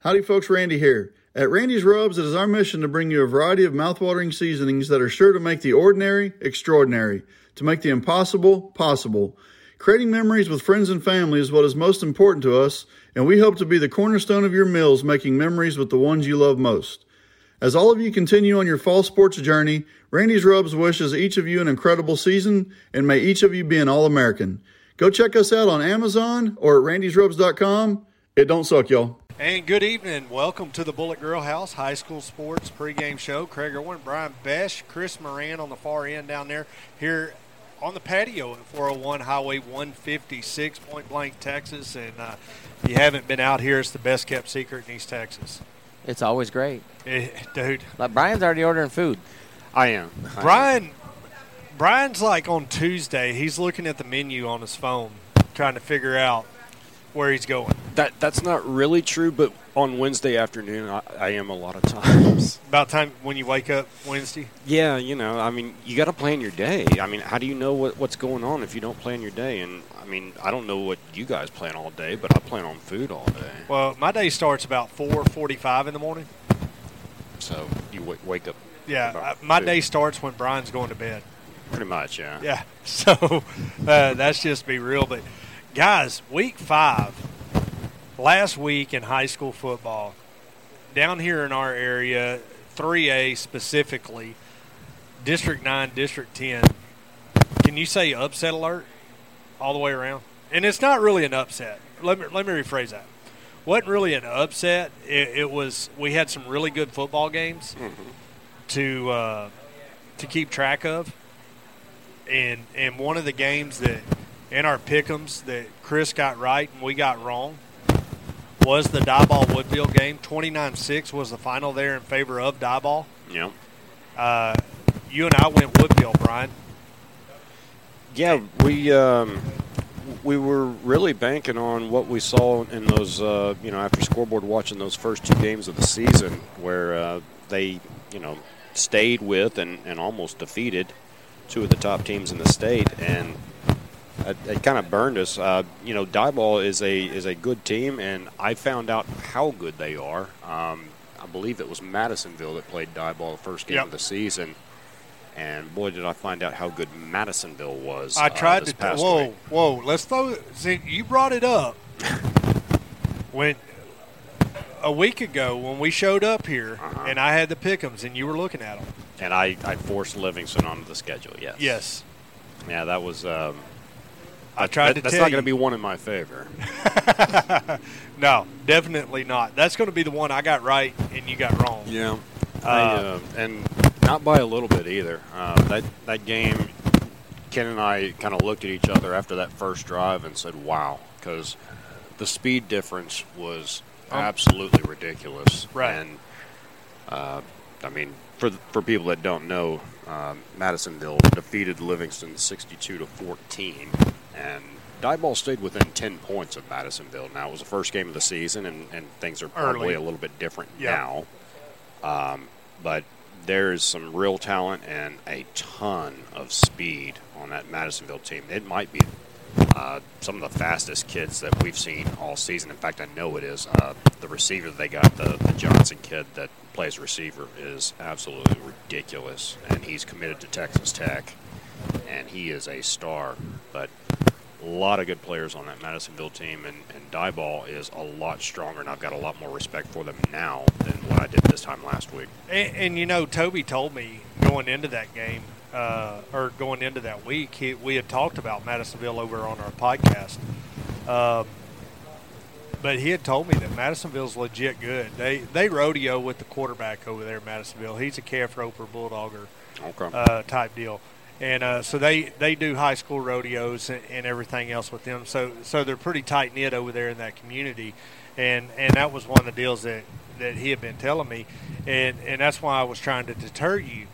Howdy, folks. Randy here. At Randy's Rubs, it is our mission to bring you a variety of mouthwatering seasonings that are sure to make the ordinary extraordinary, to make the impossible possible. Creating memories with friends and family is what is most important to us, and we hope to be the cornerstone of your meals, making memories with the ones you love most. As all of you continue on your fall sports journey, Randy's Rubs wishes each of you an incredible season, and may each of you be an All American. Go check us out on Amazon or at randysrubs.com. It don't suck, y'all. And good evening. Welcome to the Bullet Grill House High School Sports pregame show. Craig Irwin, Brian Besh, Chris Moran on the far end down there here on the patio at 401 Highway 156, Point Blank, Texas. And uh, if you haven't been out here, it's the best kept secret in East Texas. It's always great. Eh, dude. Like Brian's already ordering food. I am. I Brian, am. Brian's like on Tuesday, he's looking at the menu on his phone, trying to figure out where he's going. That that's not really true, but on Wednesday afternoon, I, I am a lot of times. About time when you wake up Wednesday. Yeah, you know, I mean, you got to plan your day. I mean, how do you know what, what's going on if you don't plan your day? And I mean, I don't know what you guys plan all day, but I plan on food all day. Well, my day starts about 4:45 in the morning. So you w- wake up. Yeah, my food. day starts when Brian's going to bed. Pretty much, yeah. Yeah, so uh, that's just be real. But guys, week five, last week in high school football, down here in our area, 3A specifically, District 9, District 10, can you say upset alert all the way around? And it's not really an upset. Let me, let me rephrase that. Wasn't really an upset. It, it was, we had some really good football games to, uh, to keep track of and and one of the games that in our pickums that Chris got right and we got wrong was the Diboll Woodville game. 29-6 was the final there in favor of Diboll. Yeah. Uh, you and I went Woodville, Brian. Yeah, we um, we were really banking on what we saw in those, uh, you know, after scoreboard watching those first two games of the season, where uh, they, you know, stayed with and, and almost defeated two of the top teams in the state, and it, it kind of burned us. Uh, you know, Diboll is a is a good team, and I found out how good they are. Um, I believe it was Madisonville that played Diboll the first game Yep. of the season. And boy, did I find out how good Madisonville was. I uh, tried this to. past whoa, week. whoa. Let's throw. See, you brought it up when a week ago when we showed up here, Uh-huh. and I had the pickums, and you were looking at them. And I, I forced Livingston onto the schedule. Yes. Yes, Yeah, that was. Um, I tried that- to That's not going to be one in my favor. no, definitely not. That's going to be the one I got right and you got wrong. Yeah. Uh, uh, and not by a little bit either. Uh, that that game, Ken and I kind of looked at each other after that first drive and said, "Wow," because the speed difference was Um, absolutely ridiculous. Right. And uh, I mean, for for people that don't know, um, Madisonville defeated Livingston 62 to 14, and Diboll stayed within 10 points of Madisonville. Now it was the first game of the season, and, and things are probably Early. a little bit different Yeah. now. Um, but there's some real talent and a ton of speed on that Madisonville team. It might be uh, some of the fastest kids that we've seen all season. In fact, I know it is. Uh, the receiver that they got, the, the Johnson kid that plays receiver, is absolutely ridiculous. And he's committed to Texas Tech, and he is a star. But a lot of good players on that Madisonville team, and, and Diboll is a lot stronger, and I've got a lot more respect for them now than what I did this time last week. And, and you know, Toby told me going into that game, uh, or going into that week, he, we had talked about Madisonville over on our podcast. Um, but he had told me that Madisonville's legit good. They they rodeo with the quarterback over there, Madisonville. He's a calf roper bulldogger Okay. uh, type deal, and uh, so they, they do high school rodeos and, and everything else with them. So so they're pretty tight knit over there in that community, and and that was one of the deals that, that he had been telling me, and and that's why I was trying to deter you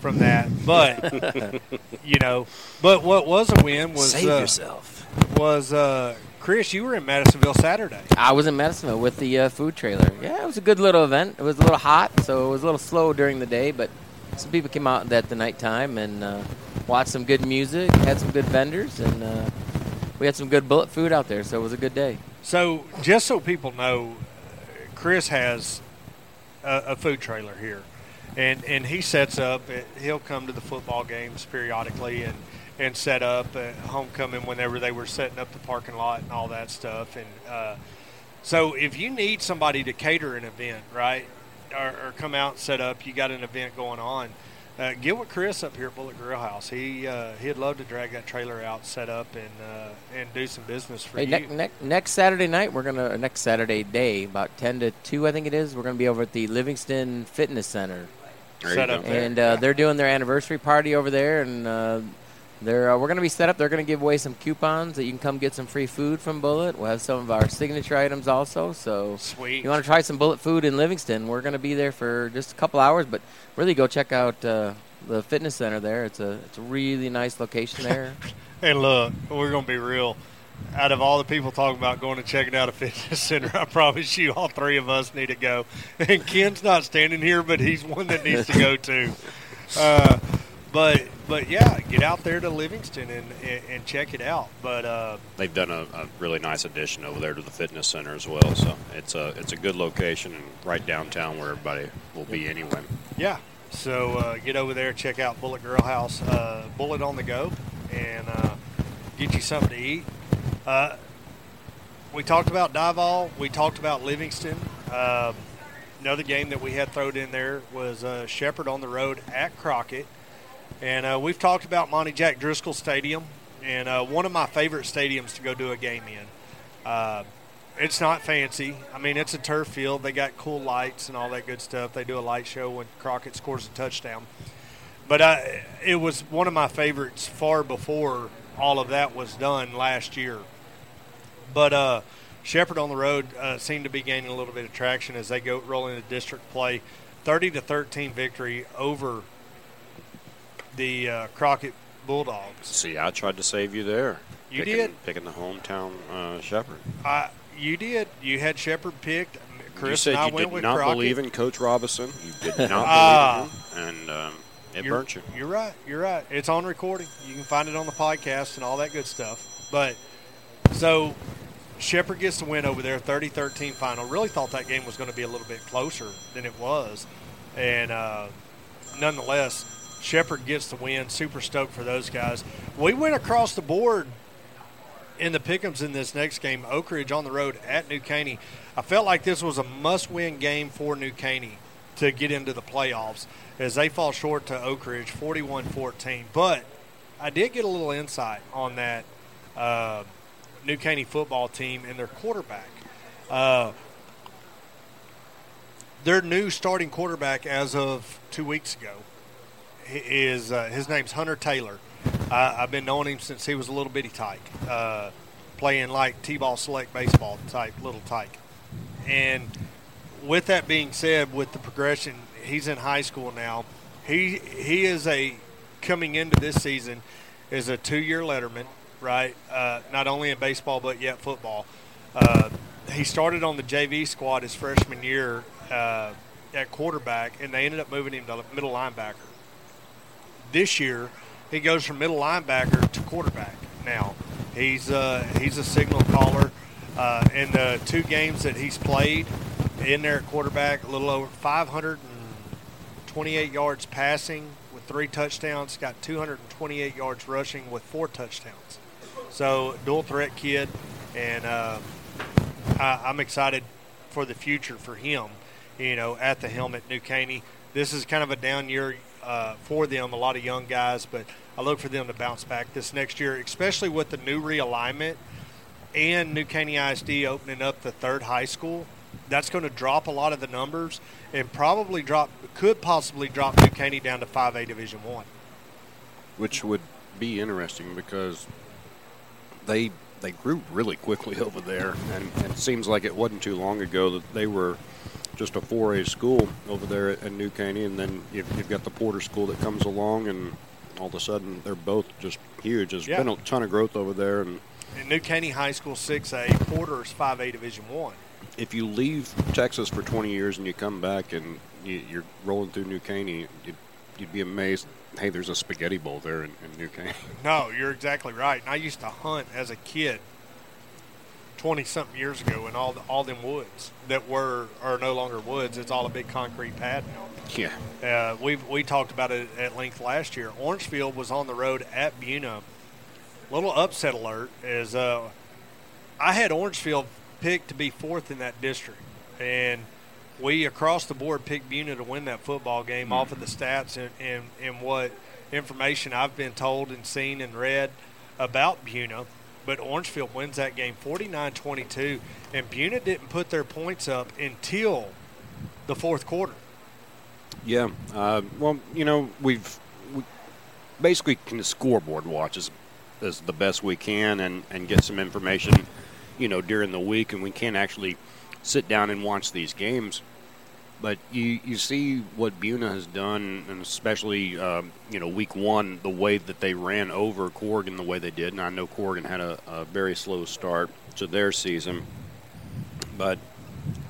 from that. But you know, but what was a win was Save uh, yourself. was uh, Chris. You were in Madisonville Saturday. I was in Madisonville with the uh, food trailer. Yeah, it was a good little event. It was a little hot, so it was a little slow during the day, but some people came out at the nighttime and uh, watched some good music, had some good vendors, and uh, we had some good bullet food out there, so it was a good day. So, just so people know, Chris has a, a food trailer here, and and he sets up. He'll come to the football games periodically and and set up at homecoming whenever they were setting up the parking lot and all that stuff. And uh, so if you need somebody to cater an event, right, or, or come out and set up, you got an event going on. Uh, get with Chris up here at Bullet Grill House. He uh, he'd love to drag that trailer out, set up, and uh, and do some business for Hey, you. ne- ne- next Saturday night, we're gonna next Saturday day, about ten to two, I think it is. We're gonna be over at the Livingston Fitness Center, There Set up there. and uh, they're doing their anniversary party over there, and uh, they're uh, we're gonna be set up. They're gonna give away some coupons that you can come get some free food from Bullet. We'll have some of our signature items also. So Sweet. you want to try some Bullet food in Livingston? We're gonna be there for just a couple hours, but really go check out uh, the fitness center there. It's a it's a really nice location there. hey, look, we're going to be real. Out of all the people talking about going and checking out a fitness center, I promise you, all three of us need to go. And Ken's not standing here, but he's one that needs to go too. Uh, but but yeah, get out there to Livingston and and, and check it out. But uh, They've done a, a really nice addition over there to the fitness center as well. So it's a it's a good location and right downtown where everybody will be anyway. yeah, so uh, get over there, check out Bullet Grill House, uh, Bullet on the Go, and uh, get you something to eat. Uh, we talked about Diboll. We talked about Livingston. Um, another game that we had thrown in there was uh, Shepherd on the road at Crockett. And uh, we've talked about Monty Jack Driscoll Stadium, and uh, one of my favorite stadiums to go do a game in. Uh, it's not fancy. I mean, it's a turf field. They got cool lights and all that good stuff. They do a light show when Crockett scores a touchdown. But uh, it was one of my favorites far before all of that was done last year. But uh, Shepherd on the road uh, seemed to be gaining a little bit of traction as they go roll into district play. 30 to 13 victory over the uh, Crockett Bulldogs. See, I tried to save you there. You picking, did? picking the hometown uh, Shepherd. Uh, you did. You had Shepherd picked. Chris you said I you went did not Crockett. believe in Coach Robinson. You did not Ah. believe in him, and um, it you're, burnt you. You're right. You're right. It's on recording. You can find it on the podcast and all that good stuff. But so Shepherd gets the win over there, 30-13 final. Really thought that game was going to be a little bit closer than it was, and uh, nonetheless, Shepherd gets the win. Super stoked for those guys. We went across the board in the pickums in this next game. Oak Ridge on the road at New Caney. I felt like this was a must-win game for New Caney to get into the playoffs as they fall short to Oak Ridge 41-14. But I did get a little insight on that uh, New Caney football team and their quarterback. Uh, their new starting quarterback as of two weeks ago is uh, his name's Hunter Taylor. Uh, I've been knowing him since he was a little bitty tyke, uh, playing like T-ball select baseball type little tyke. And with that being said, with the progression, he's in high school now. He he is a coming into this season is a two-year letterman, right? Uh, not only in baseball but yet football. Uh, he started on the JV squad his freshman year uh, at quarterback, and they ended up moving him to middle linebacker. This year, he goes from middle linebacker to quarterback. Now, he's uh, he's a signal caller. Uh, in the two games that he's played in there at quarterback, a little over 528 yards passing with three touchdowns. Got 228 yards rushing with four touchdowns. So dual threat kid, and uh, I, I'm excited for the future for him. You know, at the helm at New Caney. This is kind of a down year uh, for them. A lot of young guys, but I look for them to bounce back this next year, especially with the new realignment and New Caney ISD opening up the third high school. That's going to drop a lot of the numbers and probably drop, could possibly drop New Caney down to 5A Division One. which would be interesting because they they grew really quickly over there, and, and it seems like it wasn't too long ago that they were just a 4A school over there at, at New Caney, and then you've, you've got the Porter School that comes along, and all of a sudden they're both just huge. There's Yeah. been a ton of growth over there, and And New Caney High School 6A, Porter's 5A Division One. if you leave Texas for 20 years and you come back and you, you're rolling through New Caney, you'd, you'd be amazed. Hey, there's a spaghetti bowl there in, in New Caney. No, you're exactly right. And I used to hunt as a kid twenty something years ago, and all the, all them woods that were are no longer woods. It's all a big concrete pad now. Yeah. Uh, we we talked about it at length last year. Orangefield was on the road at Buna. Little upset alert is uh, I had Orangefield picked to be fourth in that district, and we across the board picked Buna to win that football game mm-hmm. off of the stats and, and, and what information I've been told and seen and read about Buna. But Orangefield wins that game 49 22, and Buna didn't put their points up until the fourth quarter. Yeah. Uh, well, you know, we've we basically can scoreboard watch as, as the best we can and, and get some information, you know, during the week, and we can't actually sit down and watch these games. But you, you see what Buna has done, and especially um, you know week one, the way that they ran over Corrigan the way they did. And I know Corrigan had a, a very slow start to their season, but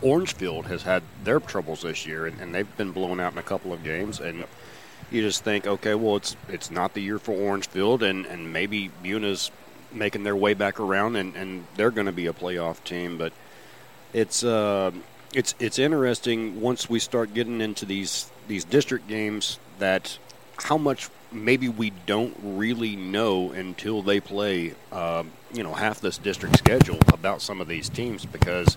Orangefield has had their troubles this year, and, and they've been blown out in a couple of games. And you just think, okay, well, it's it's not the year for Orangefield, and, and maybe Buna's making their way back around, and, and they're going to be a playoff team. But it's uh, it's it's interesting once we start getting into these these district games that how much maybe we don't really know until they play uh, you know half this district schedule about some of these teams because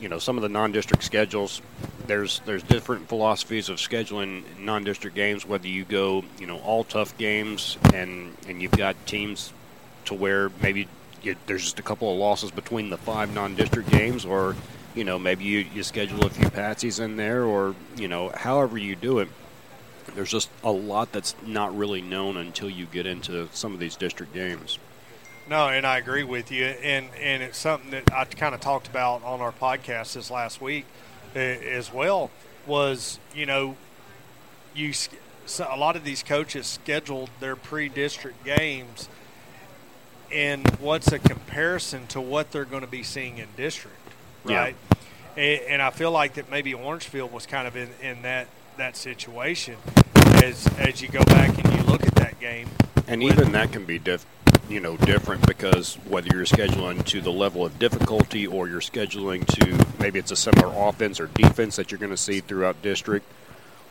you know some of the non-district schedules there's there's different philosophies of scheduling non-district games whether you go you know all tough games and and you've got teams to where maybe you, there's just a couple of losses between the five non-district games or you know, maybe you, you schedule a few patsies in there, or you know, however you do it. There's just a lot that's not really known until you get into some of these district games. No, and I agree with you, and and it's something that I kind of talked about on our podcast this last week as well. Was you know, you a lot of these coaches scheduled their pre-district games, and what's a comparison to what they're going to be seeing in district? Right? Yeah. And, and, I feel like that maybe Orangefield was kind of in, in that that situation as as you go back and you look at that game. And even that can be diff, you know, different because whether you're scheduling to the level of difficulty or you're scheduling to maybe it's a similar offense or defense that you're going to see throughout district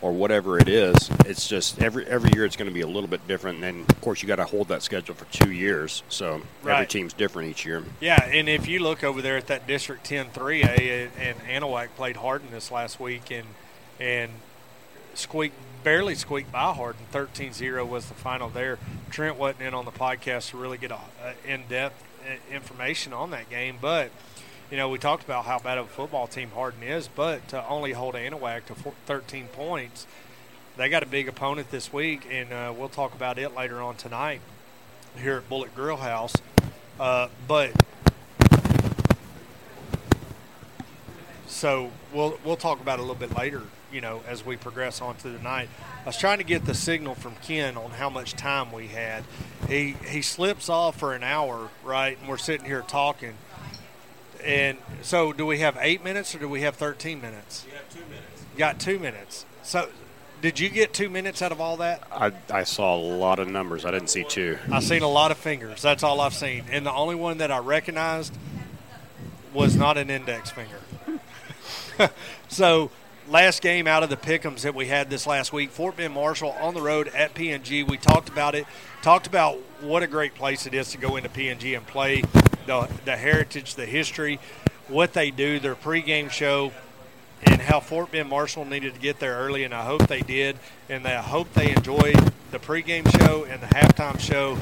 or whatever it is. It's just every every year it's going to be a little bit different. And then, of course, you got to hold that schedule for two years. So right. every team's different each year. Yeah, and if you look over there at that District 10 3A, and Anahuac played Hardin this last week and and squeaked barely squeaked by Hardin. 13-0 was the final there. Trent wasn't in on the podcast to really get a, a in-depth uh, information on that game, but – you know, we talked about how bad of a football team Hardin is, but to only hold Anahuac to 13 points, they got a big opponent this week, and uh, we'll talk about it later on tonight here at Bullet Grill House. Uh, but so we'll we'll talk about it a little bit later. You know, as we progress on through the night. I was trying to get the signal from Ken on how much time we had. He he slips off for an hour, right? And we're sitting here talking and so, do we have eight minutes or do we have 13 minutes? You have two minutes. Got two minutes. So, did you get two minutes out of all that? I, I saw a lot of numbers. I didn't see two. I seen a lot of fingers. That's all I've seen. And the only one that I recognized was not an index finger. so, last game out of the pickums that we had this last week, Fort Bend Marshall on the road at PNG. We talked about it, talked about what a great place it is to go into PNG and play the, the heritage, the history, what they do, their pregame show, and how Fort Bend Marshall needed to get there early, and I hope they did, and I hope they enjoyed the pregame show and the halftime show.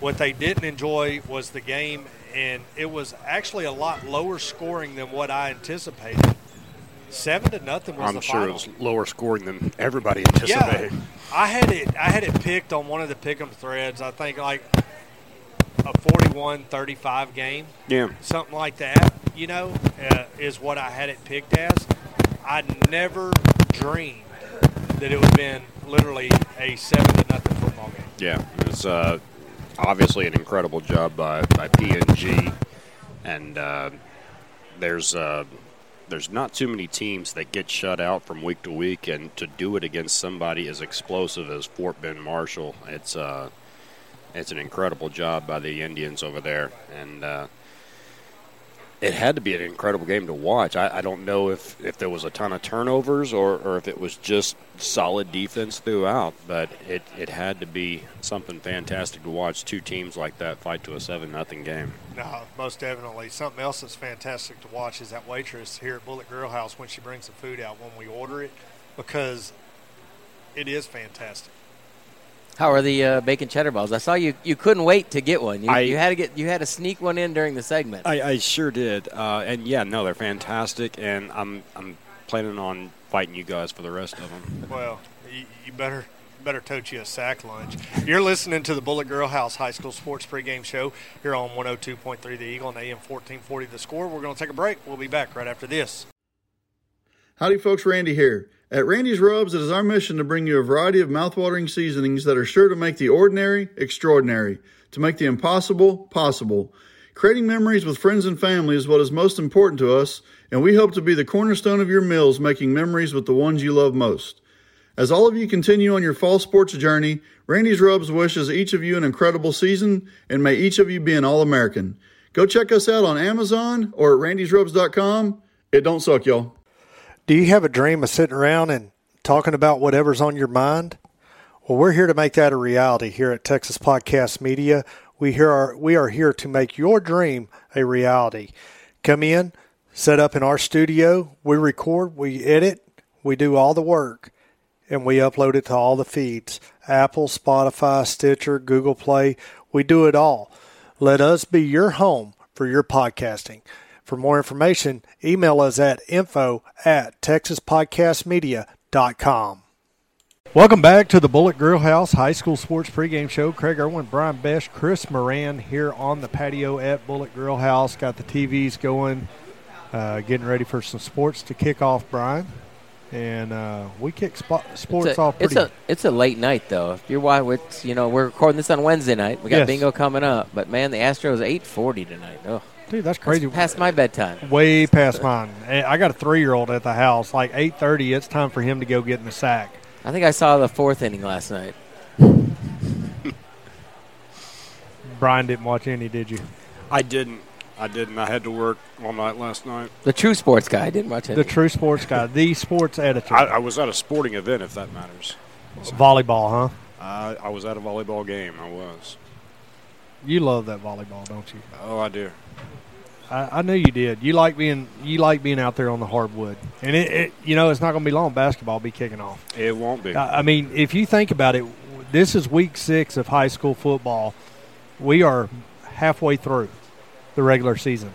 What they didn't enjoy was the game, and it was actually a lot lower scoring than what I anticipated. Seven to nothing was I'm the sure final. it was lower scoring than everybody anticipated. Yeah, I had it. I had it picked on one of the pick'em threads. I think like a 41-35 game. Yeah. Something like that, you know, uh, is what I had it picked as. I never dreamed that it would have been literally a 7 to nothing football game. Yeah. It was uh, obviously an incredible job by, by PNG. And uh, there's uh, there's not too many teams that get shut out from week to week, and to do it against somebody as explosive as Fort Bend Marshall, it's uh, it's an incredible job by the Indians over there. And uh, It had to be an incredible game to watch. I, I don't know if, if there was a ton of turnovers or, or if it was just solid defense throughout, but it, it had to be something fantastic to watch two teams like that fight to a 7 nothing game. No, most definitely. Something else that's fantastic to watch is that waitress here at Bullet Grill House when she brings the food out when we order it because it is fantastic. How are the uh, bacon cheddar balls? I saw you. You couldn't wait to get one. You, I- you had to get. You had to sneak one in during the segment. I, I sure did, uh, and yeah, no, they're fantastic, and I'm I'm planning on fighting you guys for the rest of them. Well, you, you better better tote you a sack lunch. You're listening to the Bullet Grill House High School Sports Pregame Show here on 102.3 The Eagle and AM 1440 The Score. We're going to take a break. We'll be back right after this. Howdy, folks. Randy here. At Randy's Rubs, it is our mission to bring you a variety of mouthwatering seasonings that are sure to make the ordinary extraordinary, to make the impossible possible. Creating memories with friends and family is what is most important to us, and we hope to be the cornerstone of your meals, making memories with the ones you love most. As all of you continue on your fall sports journey, Randy's Rubs wishes each of you an incredible season, and may each of you be an All American. Go check us out on Amazon or at randysrubs.com. It don't suck, y'all. Do you have a dream of sitting around and talking about whatever's on your mind? Well, we're here to make that a reality here at Texas Podcast Media. We we are here to make your dream a reality. Come in, set up in our studio, we record, we edit, we do all the work, and we upload it to all the feeds. Apple, Spotify, Stitcher, Google Play, we do it all. Let us be your home for your podcasting. For more information, email us at info at texaspodcastmedia.com. Welcome back to the Bullet Grill House High School Sports Pregame Show. Craig Irwin, Brian Besh, Chris Moran here on the patio at Bullet Grill House. Got the TVs going, uh, getting ready for some sports to kick off, Brian. And uh, we kick spo- sports it's a, off it's pretty a it's a late night though. If you're why it's you know we're recording this on Wednesday night. We got Yes. bingo coming up, but man, the Astros eight forty tonight. Oh, Dude, that's that's crazy. past my bedtime. Way past mine. I got a three-year-old at the house. Like 8.30, it's time for him to go get in the sack. I think I saw the fourth inning last night. Brian didn't watch any, did you? I didn't. I didn't. I had to work all night last night. The true sports guy didn't watch it. The true sports guy, the sports editor. I, I was at a sporting event, if that matters. Volleyball, huh? Uh, I was at a volleyball game. I was. You love that volleyball, don't you? Oh, I do. I, I knew you did. You like being you like being out there on the hardwood, and it, it you know it's not going to be long. Basketball will be kicking off. It won't be. I I mean, if you think about it, this is week six of high school football. We are halfway through the regular season.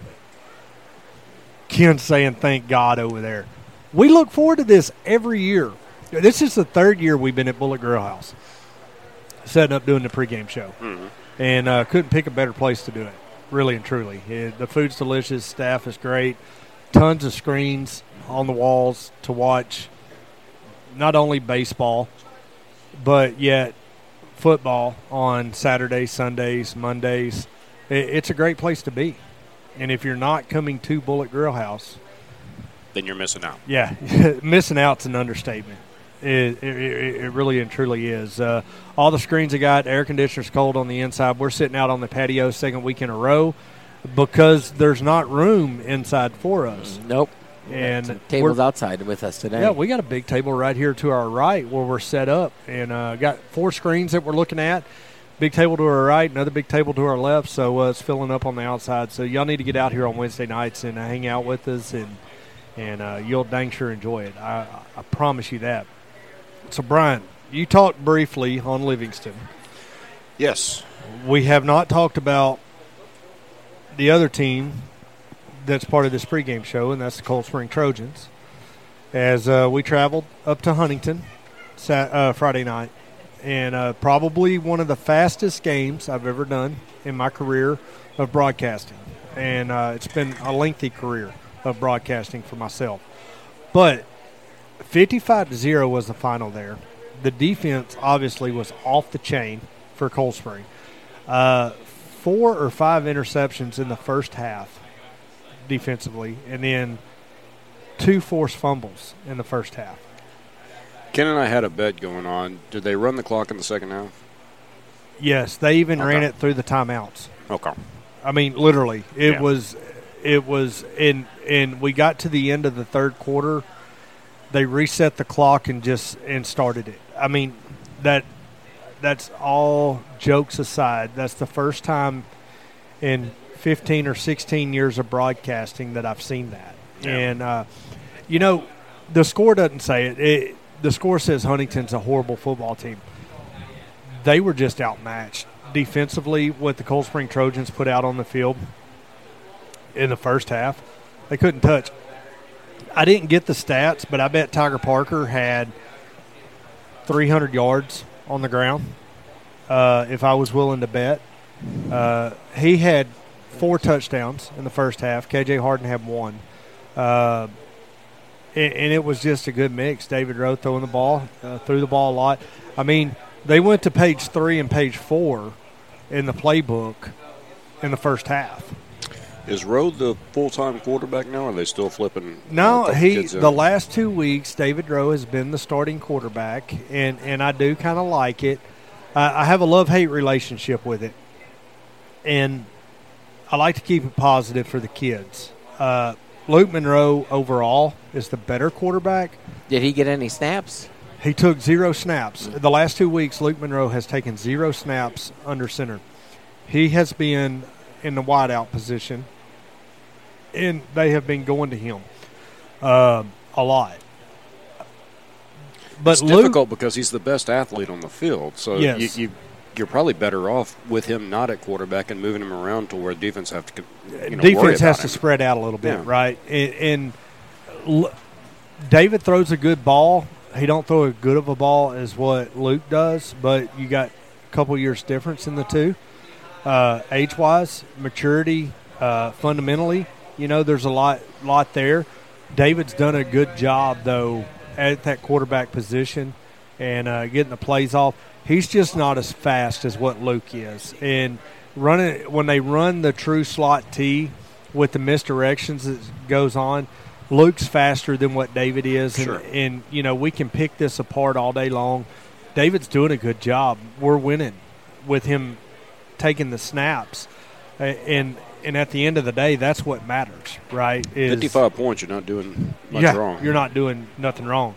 Ken's saying, "Thank God" over there. We look forward to this every year. This is the third year we've been at Bullet Grill House, setting up doing the pregame show, mm-hmm. And uh, couldn't pick a better place to do it. Really and truly, Eh, the food's delicious, staff is great, tons of screens on the walls to watch. Not only baseball, but yet football on Saturdays, Sundays, Mondays. I- It's a great place to be. And if you're not coming to Bullet Grill House, then you're missing out. yeah, missing out's an understatement. It, it, it really and truly is. Uh, all the screens they got, air conditioners cold on the inside. We're sitting out on the patio second week in a row because there's not room inside for us. Nope. And tables outside with us today. yeah, we got a big table right here to our right where we're set up, and uh, got four screens that we're looking at. Big table to our right, another big table to our left. So uh, it's filling up on the outside. So y'all need to get out here on Wednesday nights and uh, hang out with us, and and uh, you'll dang sure enjoy it. I, I promise you that. So Brian, you talked briefly on Livingston. Yes. We have not talked about the other team that's part of this pregame show, and that's the Cold Spring Trojans. As uh, we traveled up to Huntington Sat- uh, Friday night, and uh, probably one of the fastest games I've ever done in my career of broadcasting. And uh, it's been a lengthy career of broadcasting for myself. But 55 to 0 was the final there. The defense obviously was off the chain for Cold Spring. Uh, four or five interceptions in the first half defensively, and then two forced fumbles in the first half. Ken and I had a bet going on. Did they run the clock in the second half? Yes, they even ran it through the timeouts. Okay. I mean, literally, it Yeah. was it was in and we got to the end of the third quarter. They reset the clock and just and started it. I mean, that that's all jokes aside. That's the first time in 15 or 16 years of broadcasting that I've seen that. Yeah. And uh, you know, the score doesn't say it. it. The score says Huntington's a horrible football team. They were just outmatched defensively. What the Cold Spring Trojans put out on the field in the first half, they couldn't touch. I didn't get the stats, but I bet Tiger Parker had 300 yards on the ground. Uh, if I was willing to bet, uh, he had four touchdowns in the first half. KJ Harden had one. Uh, and, and it was just a good mix. David Rowe throwing the ball, uh, threw the ball a lot. I mean, they went to page three and page four in the playbook in the first half. Is Rowe the full time quarterback now? Or are they still flipping? No, couple he the last two weeks, David Rowe has been the starting quarterback, and and I do kind of like it. I I have a love hate relationship with it, and I like to keep it positive for the kids. Uh, Luke Monroe overall is the better quarterback. Did he get any snaps? He took zero snaps. The last two weeks, Luke Monroe has taken zero snaps under center. He has been in the wideout position, and they have been going to him um a lot. But it's Luke, difficult because he's the best athlete on the field. So Yes. you, you you're probably better off with him not at quarterback and moving him around to where defense have to you know, defense has about to spread out a little bit, Yeah. right? And, and L- David throws a good ball. He don't throw as good of a ball as what Luke does, but you got a couple years difference in the two, uh, age wise, maturity, uh, fundamentally. You know, there's a lot lot there. David's done a good job though at that quarterback position and uh, getting the plays off. He's just not as fast as what Luke is, and running when they run the true slot T with the misdirections that goes on. Luke's faster than what David is, and, Sure. and you know we can pick this apart all day long. David's doing a good job. We're winning with him taking the snaps, and and at the end of the day, that's what matters, right? Is 55 points. You're not doing much yeah, wrong. You're not doing nothing wrong.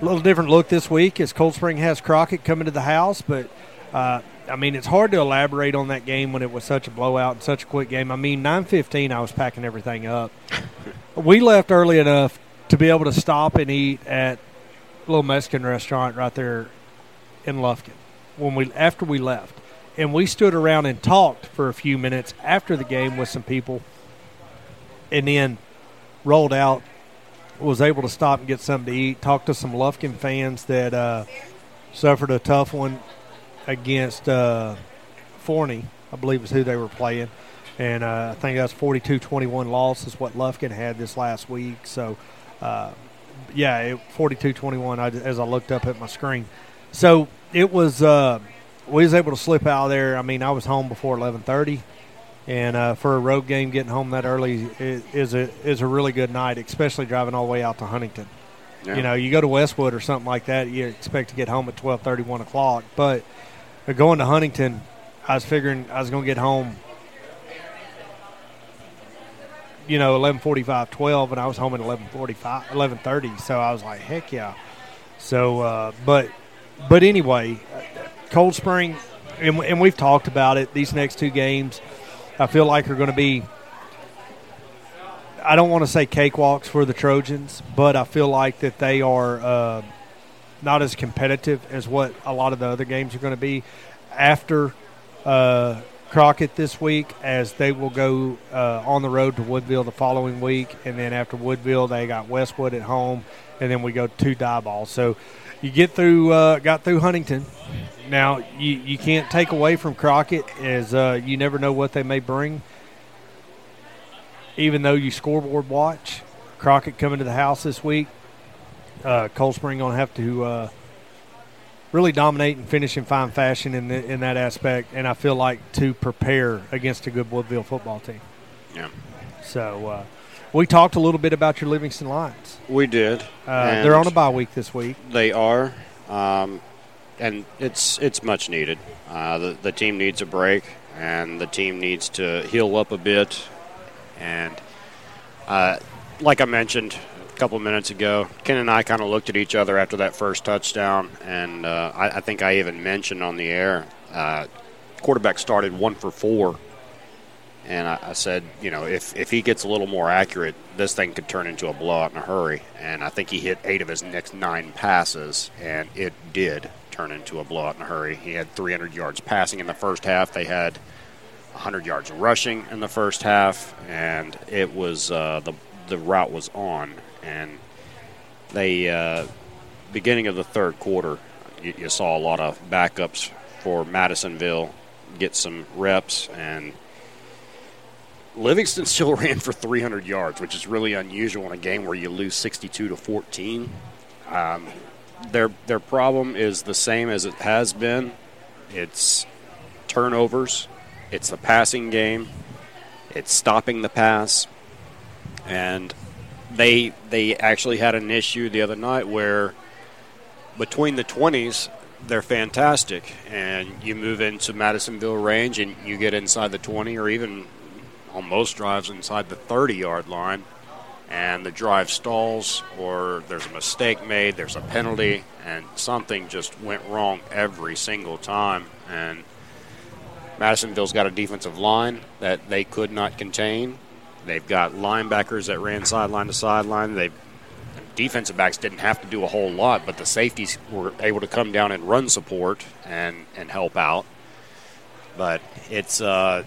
A little different look this week as Cold Spring has Crockett coming to the house, but uh, I mean it's hard to elaborate on that game when it was such a blowout and such a quick game. I mean, 9:15, I was packing everything up. we left early enough to be able to stop and eat at a little Mexican restaurant right there in Lufkin when we after we left, and we stood around and talked for a few minutes after the game with some people, and then rolled out was able to stop and get something to eat. Talked to some Lufkin fans that uh, suffered a tough one against uh, Forney, I believe is who they were playing. And uh, I think that's 42 21 loss is what Lufkin had this last week. So, uh, yeah, 42 21 as I looked up at my screen. So it was, uh, we was able to slip out of there. I mean, I was home before 1130 and uh, for a road game, getting home that early is, is a is a really good night, especially driving all the way out to Huntington. Yeah. You know, you go to Westwood or something like that, you expect to get home at twelve thirty, one o'clock. But uh, going to Huntington, I was figuring I was going to get home, you know, 11:45, 12, and I was home at 11:45, 11:30. So I was like, heck yeah. So, uh, but but anyway, Cold Spring, and, and we've talked about it. These next two games, I feel like are going to be. I don't want to say cakewalks for the Trojans, but I feel like that they are uh, not as competitive as what a lot of the other games are going to be after uh, Crockett this week, as they will go uh, on the road to Woodville the following week, and then after Woodville they got Westwood at home, and then we go to Diboll. So you get through, uh, got through Huntington. Now you you can't take away from Crockett as uh, you never know what they may bring. Even though you scoreboard watch, Crockett coming to the house this week. Uh, Cold Spring gonna have to uh, really dominate and finish in fine fashion in the, in that aspect, and I feel like to prepare against a good Woodville football team. Yeah. So uh, we talked a little bit about your Livingston Lions. We did. Uh, they're on a bye week this week. They are, um, and it's it's much needed. Uh, the the team needs a break, and the team needs to heal up a bit. And Uh, like I mentioned a couple minutes ago, Ken and I kind of looked at each other after that first touchdown, and uh, I, I, think I even mentioned on the air, uh, quarterback started one for four. And I, I, said, you know, if, if he gets a little more accurate, this thing could turn into a blowout in a hurry. And I think he hit eight of his next nine passes, and it did turn into a blowout in a hurry. He had 300 yards passing in the first half. They had 100 yards rushing in the first half, and it was uh, the the rout was on. And they uh, beginning of the third quarter, you, you saw a lot of backups for Madisonville get some reps and. Livingston still ran for 300 yards, which is really unusual in a game where you lose 62 to 14. Um, their their problem is the same as it has been. It's turnovers it's the passing game. It's stopping the pass, and they they actually had an issue the other night where between the 20s they're fantastic, and you move into Madisonville range and you get inside the 20 or even on most drives inside the 30 yard line, and the drive stalls or there's a mistake made, there's a penalty, and something just went wrong every single time, and Madisonville's got a defensive line that they could not contain. They've got linebackers that ran sideline to sideline. They defensive backs didn't have to do a whole lot, but the safeties were able to come down and run support and and help out. But it's uh,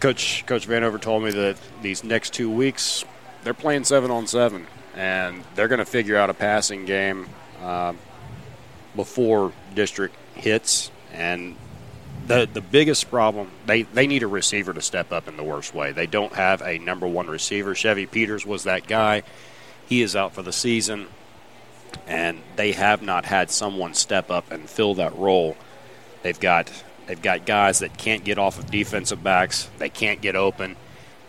coach Coach Vanover told me that these next two weeks they're playing seven on seven, and they're going to figure out a passing game uh, before district hits, and the the biggest problem they they need a receiver to step up in the worst way. They don't have a number one receiver. Chevy Peters was that guy. He is out for the season, and they have not had someone step up and fill that role. They've got they've got guys that can't get off of defensive backs. They can't get open.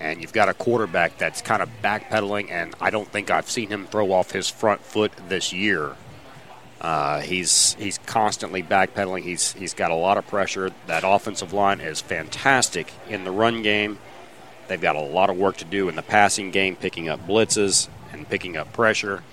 And you've got a quarterback that's kind of backpedaling, and I don't think I've seen him throw off his front foot this year. Uh, he's he's constantly backpedaling. He's he's got a lot of pressure. That offensive line is fantastic in the run game. They've got a lot of work to do in the passing game, picking up blitzes and picking up pressure.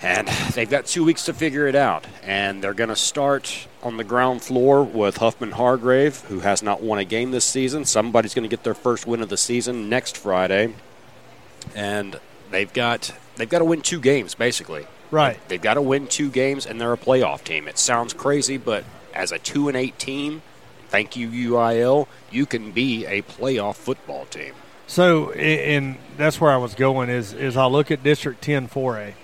And they've got two weeks to figure it out. And they're going to start on the ground floor with Huffman Hargrave, who has not won a game this season. Somebody's going to get their first win of the season next Friday. And they've got they've got to win two games basically. Right. They've got to win two games, and they're a playoff team. It sounds crazy, but as a two and eight team, thank you UIL, you can be a playoff football team. So, and that's where I was going. Is is I look at District 10 4A,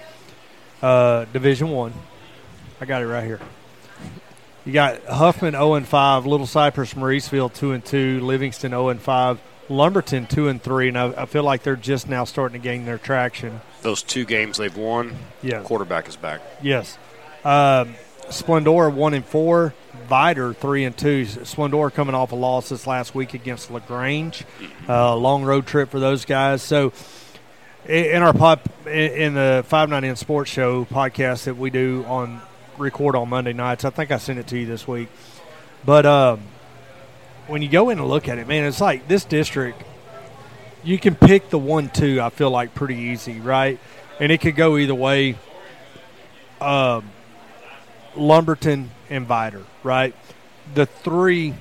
uh, Division One. I got it right here. You got Huffman 0 and 5, Little Cypress, Mauriceville 2 and 2, Livingston 0 and 5, Lumberton 2 and 3, and I, I feel like they're just now starting to gain their traction those two games they've won, yeah. quarterback is back. Yes. Um, Splendora one and four, Vidor three and two. Splendora coming off a loss this last week against Lagrange. Mm-hmm. Uh, long road trip for those guys. So in our pop in the five nine sports show podcast that we do on record on Monday nights, I think I sent it to you this week. But um, when you go in and look at it, man, it's like this district you can pick the one two. I feel like pretty easy, right? And it could go either way. Um, Lumberton and Vidor, right? The three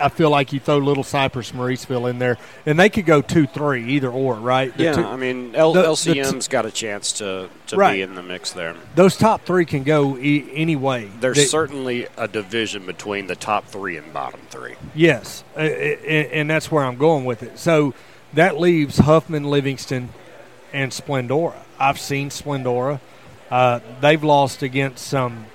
I feel like you throw Little Cypress, Mauriceville in there, and they could go two, three, either or, right? The yeah, two, I mean L- the, LCM's the t- got a chance to, to right. be in the mix there. Those top three can go e- any way. There's they, certainly a division between the top three and bottom three. Yes, and that's where I'm going with it. So that leaves Huffman, Livingston, and Splendora. I've seen Splendora. Uh, they've lost against some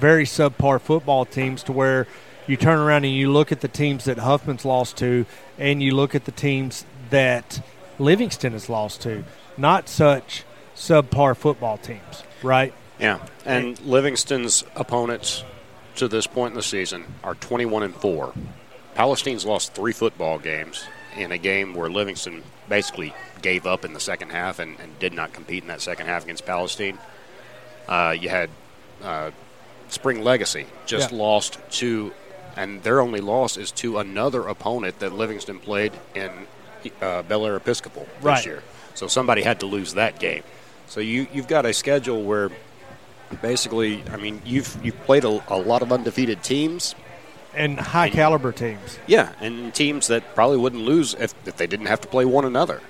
very subpar football teams to where – you turn around and you look at the teams that Huffman's lost to, and you look at the teams that Livingston has lost to. Not such subpar football teams, right? Yeah, and Livingston's opponents to this point in the season are 21 and four. Palestine's lost three football games in a game where Livingston basically gave up in the second half and, and did not compete in that second half against Palestine. Uh, you had uh, Spring Legacy just yeah. lost to and their only loss is to another opponent that Livingston played in uh, Bellaire Episcopal this Right. year. So somebody had to lose that game. So you you've got a schedule where basically, I mean, you've you've played a, a lot of undefeated teams. And high caliber teams. Yeah, and teams that probably wouldn't lose if, if they didn't have to play one another.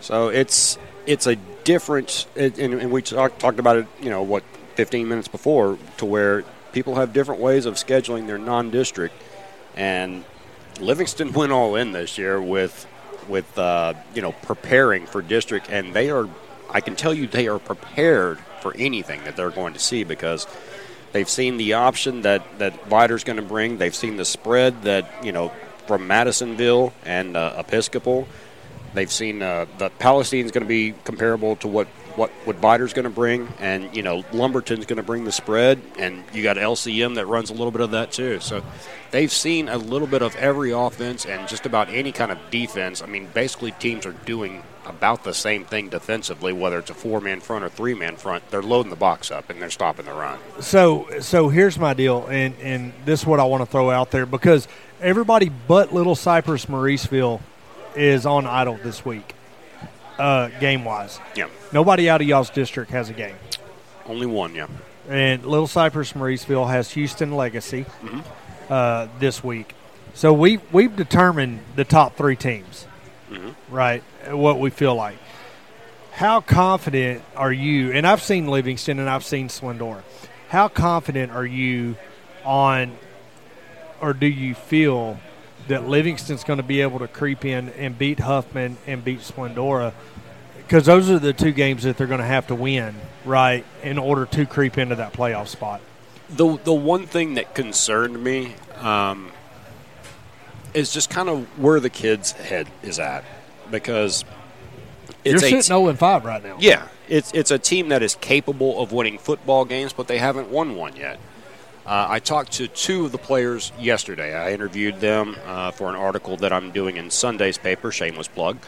So it's it's a different, it, and, and we talked talked about it. You know what, 15 minutes before, to where people have different ways of scheduling their non-district, and Livingston went all in this year with with uh, you know preparing for district, and they are. I can tell you they are prepared for anything that they're going to see because they've seen the option that that Vidor's going to bring. They've seen the spread that you know from Madisonville and uh, Episcopal. They've seen uh, the Palestine's going to be comparable to what what what Vidor's going to bring, and you know Lumberton's going to bring the spread, and you got LCM that runs a little bit of that too. So they've seen a little bit of every offense and just about any kind of defense. I mean, basically teams are doing about the same thing defensively, whether it's a four-man front or three-man front. They're loading the box up and they're stopping the run. So so here's my deal, and and this is what I want to throw out there because everybody but Little Cypress Mauriceville is on idle this week, uh, game wise. Yeah, Nobody out of y'all's district has a game, only one. Yeah, and Little Cypress Mauriceville has Houston Legacy uh, this week. So we we've determined the top three teams, right? What we feel like. How confident are you? And I've seen Livingston and I've seen Splendora. How confident are you on, or do you feel that Livingston's going to be able to creep in and beat Huffman and beat Splendora? Because those are the two games that they're going to have to win, right, in order to creep into that playoff spot. the the one thing that concerned me um, is just kind of where the kid's head is at because it's You're sitting t- 0 and 5 right now. Yeah, it's it's a team that is capable of winning football games, but they haven't won one yet. Uh, I talked to two of the players yesterday. I interviewed them uh, for an article that I'm doing in Sunday's paper. Shameless plug.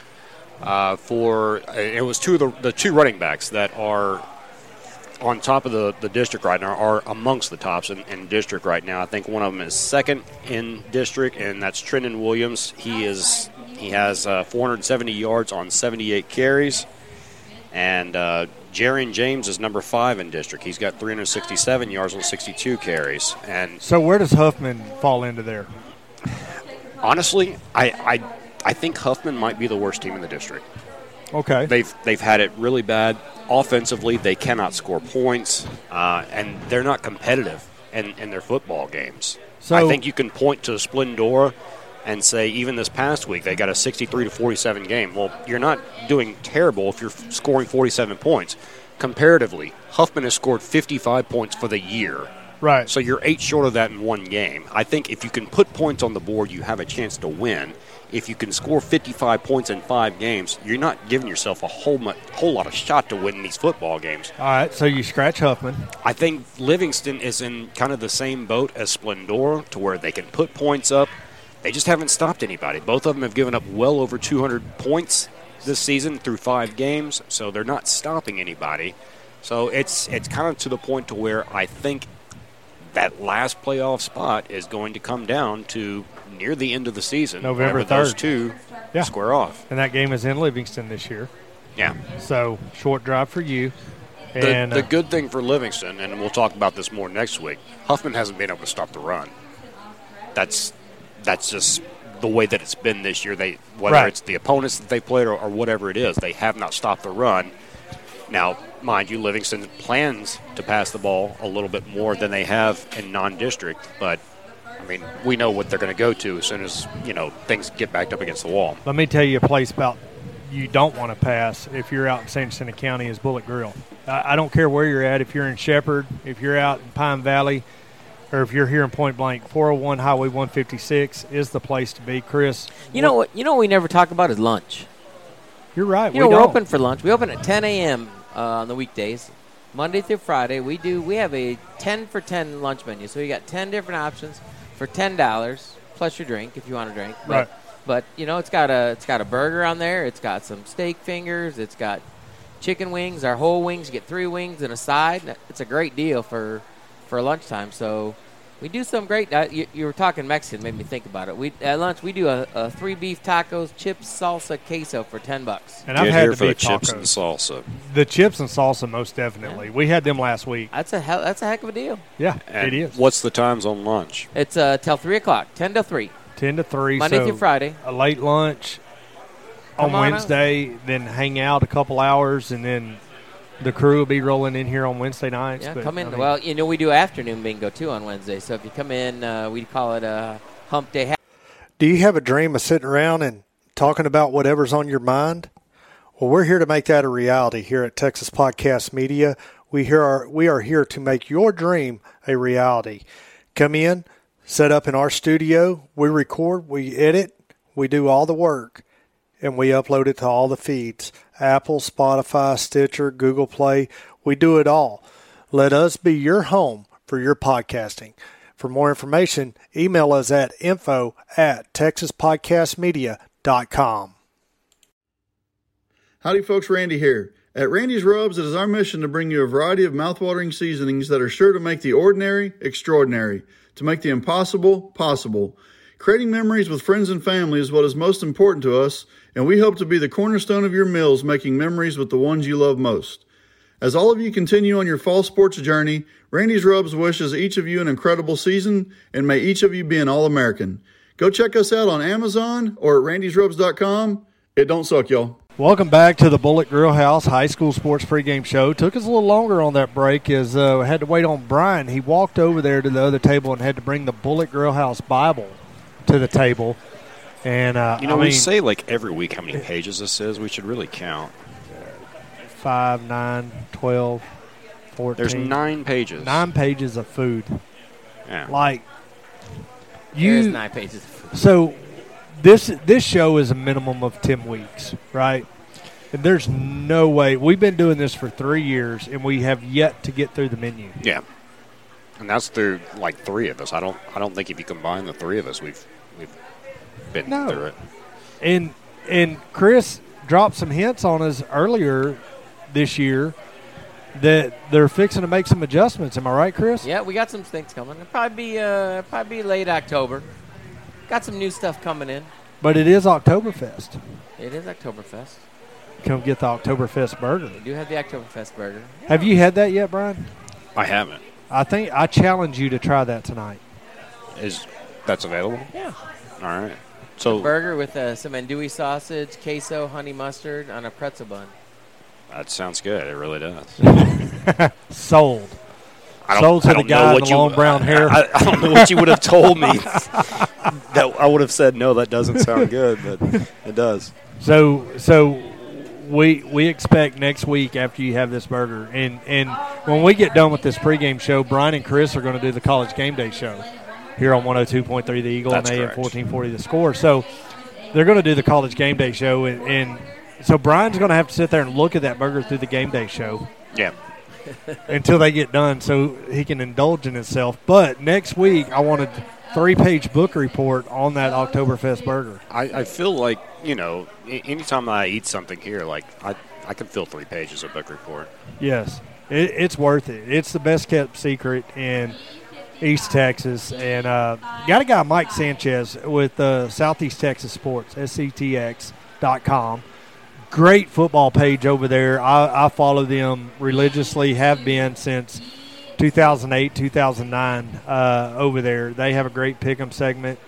Uh, for it was two of the, the two running backs that are on top of the, the district right now are amongst the tops in, in district right now. I think one of them is second in district, and that's Trenton Williams. He is he has uh, 470 yards on 78 carries, and Jarian James is number five in district. He's got 367 yards on 62 carries, and So where does Huffman fall into there? honestly, I, I I think Huffman might be the worst team in the district. Okay. They've they've had it really bad offensively. They cannot score points, uh, and they're not competitive in, in their football games. So- I think you can point to Splendora and say even this past week they got a 63 to 47 game. Well, you're not doing terrible if you're f- scoring 47 points. Comparatively, Huffman has scored 55 points for the year. right. So you're eight short of that in one game. I think if you can put points on the board, you have a chance to win. If you can score 55 points in five games, you're not giving yourself a whole mu- whole lot of shot to win these football games. All right. So you scratch Huffman. I think Livingston is in kind of the same boat as Splendora, to where they can put points up. They just haven't stopped anybody. Both of them have given up well over 200 points this season through five games, so they're not stopping anybody. So it's it's kind of to the point to where I think that last playoff spot is going to come down to near the end of the season. November those 3rd. two Yeah. square off. And that game is in Livingston this year. Yeah. So short drive for you. The, And the uh, good thing for Livingston, and we'll talk about this more next week, Huffman hasn't been able to stop the run. That's that's just the way that it's been this year. They whether Right. it's the opponents that they played or, or whatever it is, they have not stopped the run. Now, mind you, Livingston plans to pass the ball a little bit more than they have in non-district, but I mean, we know what they're going to go to as soon as you know things get backed up against the wall. let me tell you a place about you don't want to pass if you're out in San Jacinto County is Bullet Grill. I, I don't care where you're at. If you're in Shepherd, if you're out in Pine Valley, or if you're here in Point Blank, 401 Highway 156 is the place to be. Chris, You know what? You know what we never talk about is lunch. You're right. You we know, we're open for lunch. We open at 10 a.m. Uh, on the weekdays, Monday through Friday. We do. We have a 10 for 10 lunch menu. So you got 10 different options for ten dollars plus your drink if you want to drink. But, Right. But you know, it's got a it's got a burger on there. It's got some steak fingers. It's got chicken wings. Our whole wings. You get three wings and a side. It's a great deal for for lunchtime. So We do some great. Uh, you, you were talking Mexican, made me think about it. We at lunch we do a, a three beef tacos, chips, salsa, queso for ten bucks. And I've Get had here the for the beef chips and salsa. The chips and salsa, most definitely. We had them last week. That's a hell, that's a heck of a deal. Yeah, And it is. What's the times on lunch? It's uh, till three o'clock, ten to three, Ten to three. Monday so through Friday. A late lunch on Come on out. Wednesday, then hang out a couple hours, and then the crew will be rolling in here on Wednesday nights. Yeah, but, come in. I mean, well, you know we do afternoon bingo too on Wednesday. So if you come in, uh, we call it a hump day. Do you have a dream of sitting around and talking about whatever's on your mind? Well, we're here to make that a reality here at Texas Podcast Media. We here are we are here to make your dream a reality. Come in, set up in our studio, we record, we edit, we do all the work, and we upload it to all the feeds. Apple, Spotify, Stitcher, Google Play, we do it all. Let us be your home for your podcasting. For more information, email us at info at texaspodcastmedia.com. Howdy, folks. Randy here. At Randy's Rubs, it is our mission to bring you a variety of mouthwatering seasonings that are sure to make the ordinary extraordinary, to make the impossible possible. Creating memories with friends and family is what is most important to us, and we hope to be the cornerstone of your meals, making memories with the ones you love most. As all of you continue on your fall sports journey, Randy's Rubs wishes each of you an incredible season, and may each of you be an All American. Go check us out on Amazon or at randysrubs.com. It don't suck, y'all. Welcome back to the Bullet Grill House High School Sports Pregame Show. Took us a little longer on that break as uh, had to wait on Brian. He walked over there to the other table and had to bring the Bullet Grill House Bible to the table. And uh, You know, I we mean, say like every week how many pages this is. We should really count. 5, 9, 12, 14. There's nine pages. nine pages of food. Yeah. Like, you. There's you. nine pages. So this this show is a minimum of ten weeks, right? And there's no way we've been doing this for three years, and we have yet to get through the menu. Yeah. And that's through like three of us. I don't. I don't think if you combine the three of us, we've we've been No. through it. And and Chris dropped some hints on us earlier this year that they're fixing to make some adjustments. Am I right, Chris? Yeah, we got some things coming. It'll probably be uh, probably be late October. Got some new stuff coming in. But it is Oktoberfest. It is Oktoberfest. Come get the Oktoberfest burger. We do have the Oktoberfest burger. Have you had that yet, Brian? I haven't. I think I challenge you to try that tonight. Is that's available? Yeah. All right. So Burger with uh, some andouille sausage, queso, honey mustard on a pretzel bun. that sounds good. It really does. Sold. I don't, Sold to I the don't guy with in what the you, long brown hair. I, I don't know what you would have told me. that I would have said no. That doesn't sound good, but it does. So so we we expect next week after you have this burger, and and when we get done with this pregame show, Brian and Chris are going to do the college game day show here on 102.3 The Eagle That's and AM correct. 1440 The Score. So they're going to do the college game day show, and, and so Brian's going to have to sit there and look at that burger through the game day show Yeah. until they get done, so he can indulge in himself. But next week, I wanted three page book report on that Oktoberfest burger. I, I feel like you know, anytime I eat something here, like I, I can fill three pages of book report. Yes, it, it's worth it. It's the best kept secret in East Texas, and uh, got a guy Mike Sanchez with uh, Southeast Texas Sports SCTX.com. Great football page over there. I, I follow them religiously. Have been since 2008, 2009. Uh, over there, they have a great pick'em segment.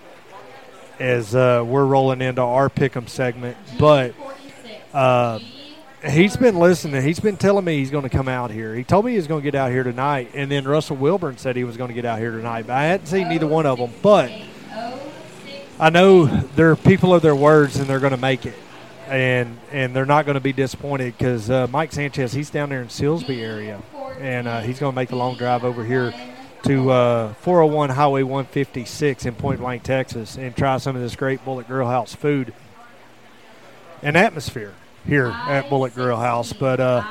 As uh, we're rolling into our pick'em segment, but. He's been listening. He's been telling me he's going to come out here. He told me he was going to get out here tonight, and then Russell Wilburn said he was going to get out here tonight. But I hadn't seen neither one of them. But I know they're people of their words, and they're going to make it, and and they're not going to be disappointed because uh, Mike Sanchez he's down there in Silsbee area, and uh, he's going to make the long drive over here to uh, 401 Highway 156 in Point Blank, Texas, and try some of this great Bullet Grill House food and atmosphere here at Bullet Grill House. But uh,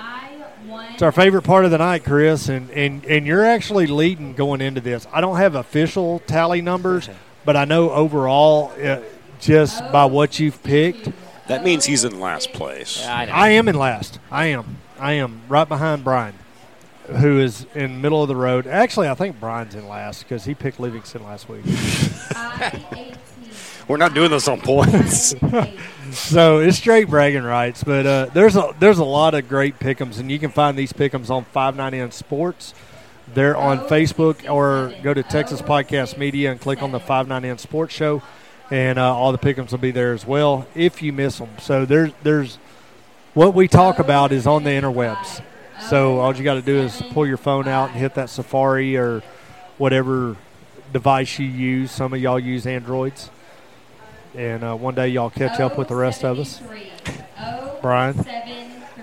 it's our favorite part of the night, Chris, and, and, and you're actually leading going into this. I don't have official tally numbers, but I know overall, uh, just by what you've picked, That means he's in last place. Yeah, I. I am in last. I am. I am right behind Brian. who is in middle of the road. Actually, I think Brian's in last because he picked Livingston last week. We're not doing this on points. So it's straight bragging rights, but uh, there's a there's a lot of great pickums, and you can find these pickums on 590 Sports. They're on Facebook, or go to Texas Podcast Media and click on the 590 Sports Show, and uh, all the pickums will be there as well if you miss them. So there's there's what we talk about is on the interwebs. So all you got to do is pull your phone out and hit that Safari or whatever device you use. Some of y'all use Androids and uh, one day y'all catch up with the rest of us. Brian,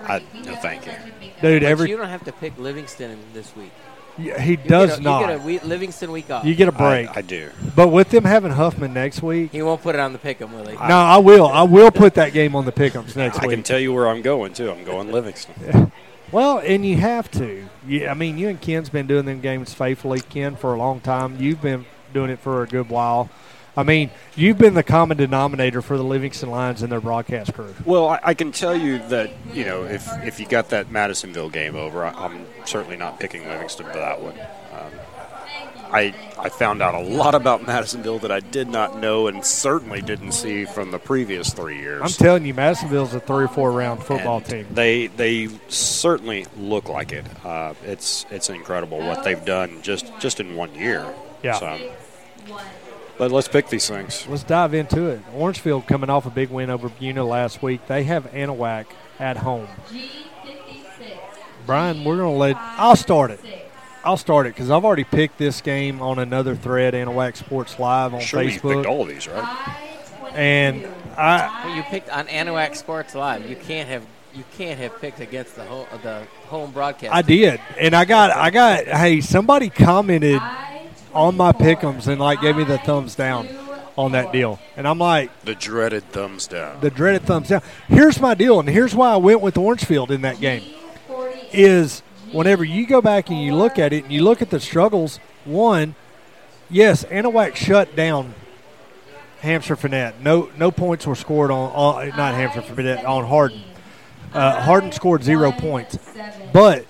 I, no, thank you. dude, But every you don't have to pick Livingston this week. yeah, he You does get a, not. You get a week, Livingston week off. you get a break, I, I do. but with them having Huffman next week, he won't put it on the pick 'em, will he? no, I will. I will put that game on the pick'ems next I week. I can tell you where I'm going too. I'm going Livingston. Well, and you have to. Yeah, I mean, you and Ken's been doing them games faithfully, Ken, for a long time. You've been doing it for a good while. I mean, you've been the common denominator for the Livingston Lions and their broadcast crew. Well, I, I can tell you that you know if if you got that Madisonville game over, I, I'm certainly not picking Livingston for that one. Um, I I found out a lot about Madisonville that I did not know and certainly didn't see from the previous three years. I'm telling you, Madisonville's a three or four round football And team. They they certainly look like it. Uh, it's it's incredible what they've done just just in one year. Yeah. So, but let's pick these things. Let's dive into it. Orangefield coming off a big win over Buna last week. They have Anahuac at home. Brian, we're going to let. I'll start it. I'll start it because I've already picked this game on another thread, Anahuac Sports Live on Sure, you picked Facebook. all of these, right? And I, Well, you picked on Anahuac Sports Live. You can't have you can't have picked against the home the home broadcast. I did, and I got, I got. Hey, somebody commented on my pickums and like gave me the thumbs down on that deal, and I'm like, The dreaded thumbs down. the dreaded thumbs down. Here's my deal, and here's why I went with Orangefield in that game. Is whenever you go back and you look at it and you look at the struggles, one, yes, Anahuac shut down Hamshire-Fannett. No, no points were scored on, on not Hamshire-Fannett on Hardin. Uh, Hardin scored zero points, but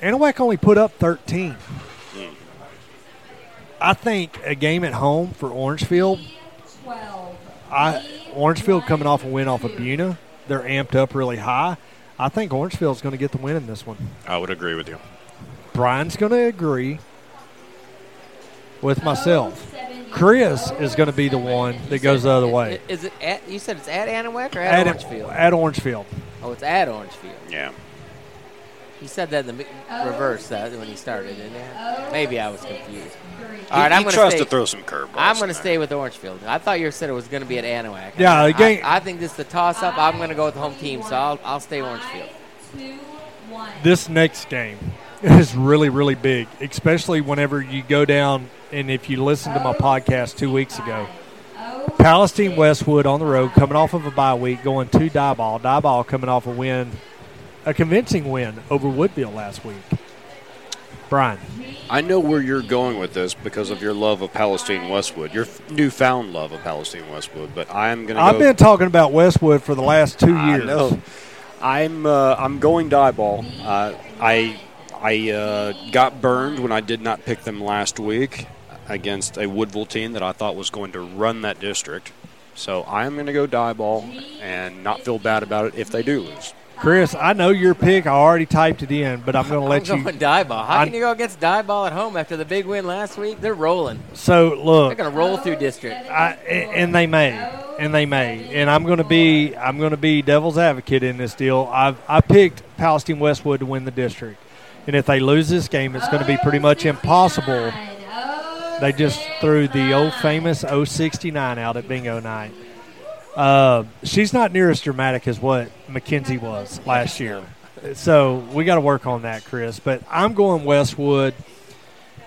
Anahuac only put up 13. I think a game at home for Orangefield I Orangefield coming off a win off of Buna. They're amped up really high. I think Orangefield's going to get the win in this one. I would agree with you. Brian's going to agree with myself. Chris is going to be the one that goes the other way. Is it at? You said it's at Anahuac or at, At, Orangefield? at Orangefield. oh, it's at Orangefield. Yeah. He said that in the mi- reverse that when he started, didn't he? Maybe I was confused. All right, he, I'm he going tries to to throw some curveballs. I'm going to stay with Orangefield. I thought you said it was going to be at Anahuac. Yeah, the I- game- I, think this is the toss-up. I'm going to go with the home team, so I'll, I'll stay Orangefield. This next game is really, really big, especially whenever you go down and if you listen to my podcast two weeks ago. Palestine Westwood on the road, coming off of a bye week, going to Diboll. Diboll coming off a win, a convincing win over Woodville last week. Brian, I know where you're going with this because of your love of Palestine Westwood, your newfound love of Palestine Westwood. But I'm going to. I've go, been talking about Westwood for the last two I years. know. I'm uh, I'm going Diboll. Uh, I I uh, got burned when I did not pick them last week against a Woodville team that I thought was going to run that district. So I'm going to go Diboll and not feel bad about it if they do lose. Chris, I know your pick. I already typed it in, but I'm going to let I'm let going you. Diboll. How I- can you go against Diboll at home after the big win last week? They're rolling. So look, They're going to roll through district. I, and they may, and they may, and I'm going to be, I'm going to be devil's advocate in this deal. I've I picked Palestine Westwood to win the district, and if they lose this game, it's going to be pretty much impossible. They just threw the old famous 069 out at bingo night. Uh, she's not near as dramatic as what Mackenzie was last year, so we got to work on that, Chris. But I'm going Westwood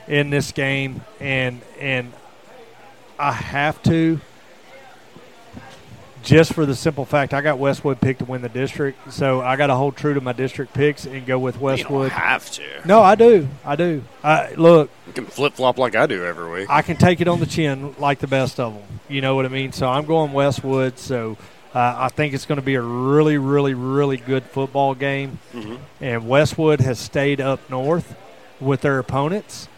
in this game, and and I have to. Just for the simple fact, I got Westwood picked to win the district, so I got to hold true to my district picks and go with You don't Westwood. have to. No, I do. I do. I, look, You can flip flop like I do every week. I can take it on the chin like the best of them. You know what I mean? So I'm going Westwood. So uh, I think it's going to be a really, really, really good football game. And Westwood has stayed up north with their opponents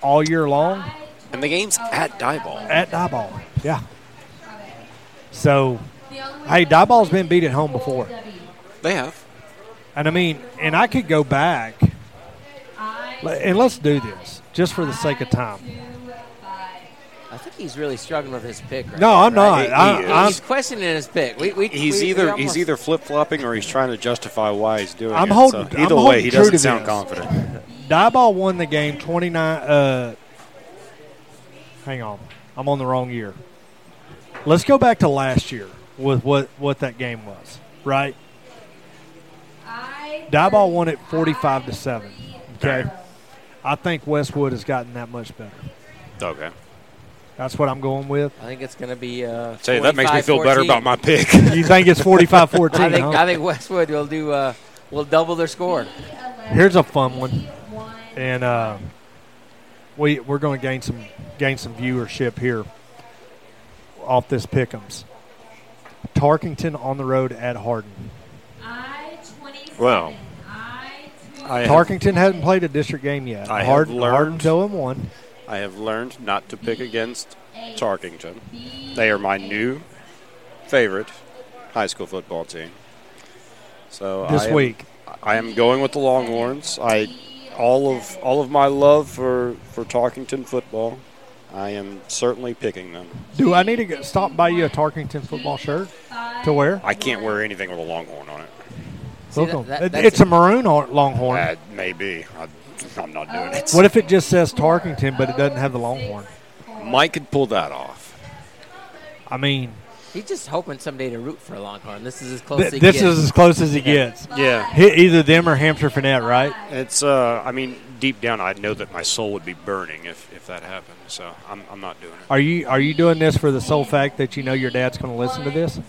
all year long And the game's at Diboll. at Diboll. Yeah. So, hey, Diboll's been beat at home before. They have. And I mean, and I could go back, and let's do this just for the sake of time. I think he's really struggling with his pick. Right No, now, I'm not. right? I- He- I'm- he's questioning his pick. We, we, He's we- we either he's either flip flopping or he's trying to justify why he's doing it. I'm it. holding- So I'm either way, holding he true doesn't sound this. confident. Diboll won the game 29. Uh, hang on. I'm on the wrong year. Let's go back to last year with what, what that game was, right? Diboll won it 45 to 7. Okay. I think Westwood has gotten that much better. Okay. That's what I'm going with. I think it's going to be. Uh, Tell you that makes me feel 45-14. better about my pick. You think it's 45 14? I think I think Westwood will do. Uh, will double their score. Here's a fun one, and uh, we we're going to gain some gain some viewership here off this pick'ems. Tarkington on the road at Hardin. Well, I have, Tarkington hasn't played a district game yet. I have learned- Hardin's 0 1. I have learned not to pick against Tarkington. They are my new favorite high school football team. So This I am- week. I am going with the Longhorns. I all of all of my love for for Tarkington football. I am certainly picking them. Do I need to get, stop and buy you a Tarkington football shirt to wear? I can't wear anything with a Longhorn on it. See, Look that- that- It- it's a maroon or- longhorn. That may be. I, I'm not doing it. What if it just says Tarkington but it doesn't have the longhorn? Mike could pull that off. I mean, He's just hoping someday to root for a Longhorn. This is as close th- as he this gets. is as close as he gets. Yeah, Hit either them or Hamshire-Fannett, right? it's. Uh, I mean, deep down, I know that my soul would be burning if, if that happened. So I'm, I'm not doing it. Are you are you doing this for the sole fact that you know your dad's going to listen to this?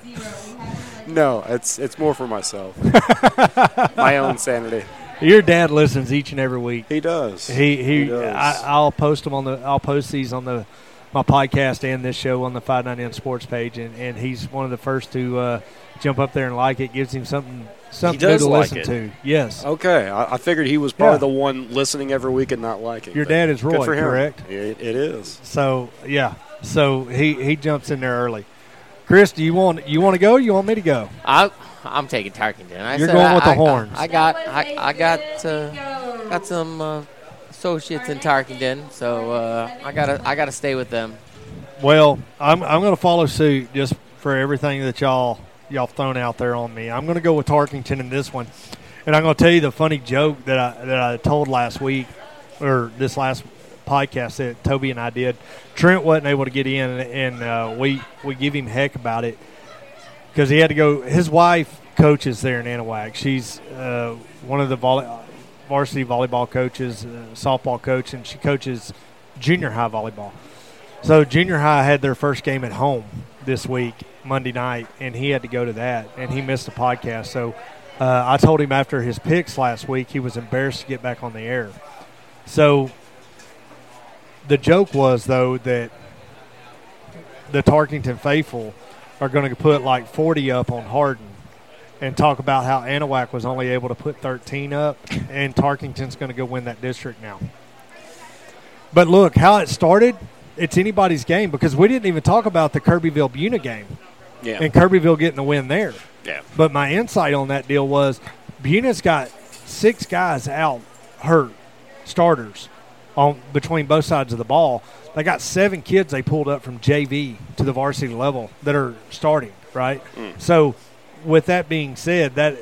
No, it's it's more for myself, my own sanity. Your dad listens each and every week. He does. He he. does. I, I'll post them on the. I'll post these on the my podcast and this show on the Five Nine Sports page, and, and he's one of the first to uh, jump up there and like it. Gives him something something new does to like listen it. to. Yes, Okay, I, I figured he was probably Yeah. the one listening every week and not liking. Your but dad is good Roy, for him. correct? It, it is. So yeah, so he he jumps in there early. Chris, do you want you want to go? or You want me to go? I, I'm taking Tarkington. I You're said going I- with the I- horns. I, got I, I got uh, got some uh, associates in Tarkington, so uh, I gotta I gotta stay with them. Well, I'm I'm going to follow suit just for everything that y'all y'all thrown out there on me. I'm going to go with Tarkington in this one, and I'm going to tell you the funny joke that I that I told last week or this last podcast that Toby and I did. Trent wasn't able to get in, and uh, we we give him heck about it because he had to go. His wife coaches there in Anahuac. She's uh, one of the volley, varsity volleyball coaches, uh, softball coach, and she coaches junior high volleyball. So junior high had their first game at home this week, Monday night, and he had to go to that, and he missed the podcast. So uh, I told him after his picks last week, he was embarrassed to get back on the air. So the joke was though that the Tarkington faithful are going to put like 40 up on Hardin and talk about how Anahuac was only able to put 13 up, and Tarkington's going to go win that district now. But look, how it started, it's anybody's game because we didn't even talk about the Kirbyville Buna game Yeah. and Kirbyville getting the win there. yeah. But my insight on that deal was Buna's got six guys out hurt, starters, on between both sides of the ball. They got seven kids they pulled up from JV to the varsity level that are starting, right? So, with that being said, that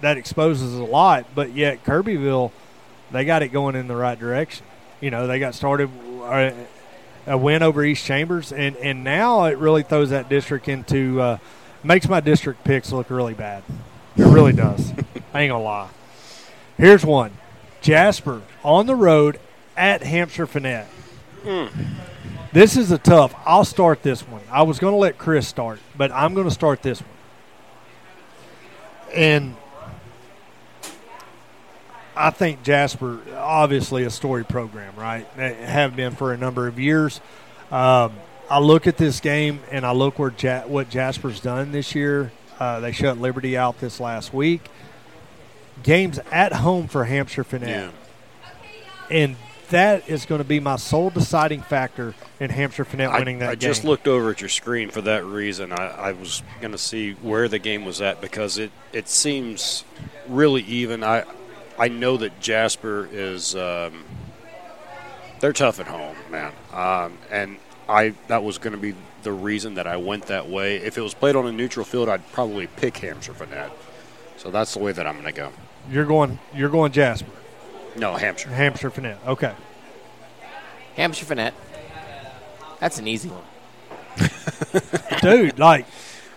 that exposes a lot. But yet, Kirbyville, they got it going in the right direction. You know, they got started uh, a win over East Chambers, and and now it really throws that district into uh, makes my district picks look really bad. It really does. I ain't gonna lie. Here's one: Jasper on the road at Hamshire-Fannett. This is a tough. I'll start this one. I was going to let Chris start, but I'm going to start this one. And I think Jasper, obviously a story program, right? They have been for a number of years. Um, I look at this game and I look where ja- what Jasper's done this year. Uh, they shut Liberty out this last week. Games at home for Hamshire-Fannett, Yeah. and that is going to be my sole deciding factor in Hamshire-Fannett winning that I game. I just looked over at your screen for that reason. I, I was going to see where the game was at because it, it seems really even. I I know that Jasper is um, they're tough at home, man, um, and I that was going to be the reason that I went that way. If it was played on a neutral field, I'd probably pick Hampshire for that. So that's the way that I'm going to go. You're going. You're going Jasper, No, Hampshire. Hamshire-Fannett. Okay. Hamshire-Fannett. That's an easy one. Dude, like,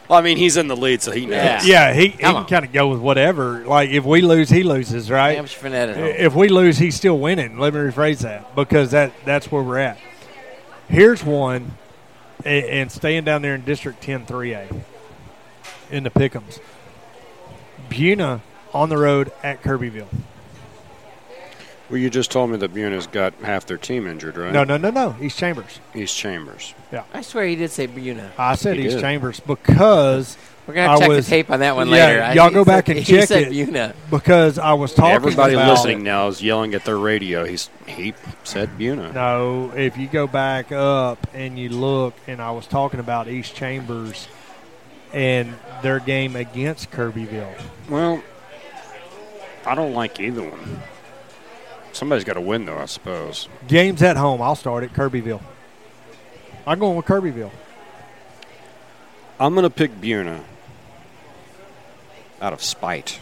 Well, I mean, he's in the lead, so he knows. Yeah. yeah, he, he can kind of go with whatever. Like, if we lose, he loses, right? Hamshire-Fannett at home. If we lose, he's still winning. Let me rephrase that because that that's where we're at. Here's one, and staying down there in District 10 3A in the Pickums. Buna on the road at Kirbyville. Well, you just told me that Buna's got half their team injured, right? No, no, no, no. East Chambers. East Chambers. Yeah. I swear he did say Buna. I said He East did. Chambers because We're gonna I check was- the tape on that one yeah, later. I- y'all he go said- back and he check said it. Buna. because I was talking Everybody about listening now is yelling at their radio. He's he said Buna. No, if you go back up and you look, and I was talking about East Chambers and their game against Kirbyville. Well, I don't like either one. Somebody's got to win, though, I suppose. Games at home, I'll start at Kirbyville. I'm going with Kirbyville. I'm going to pick Buna out of spite.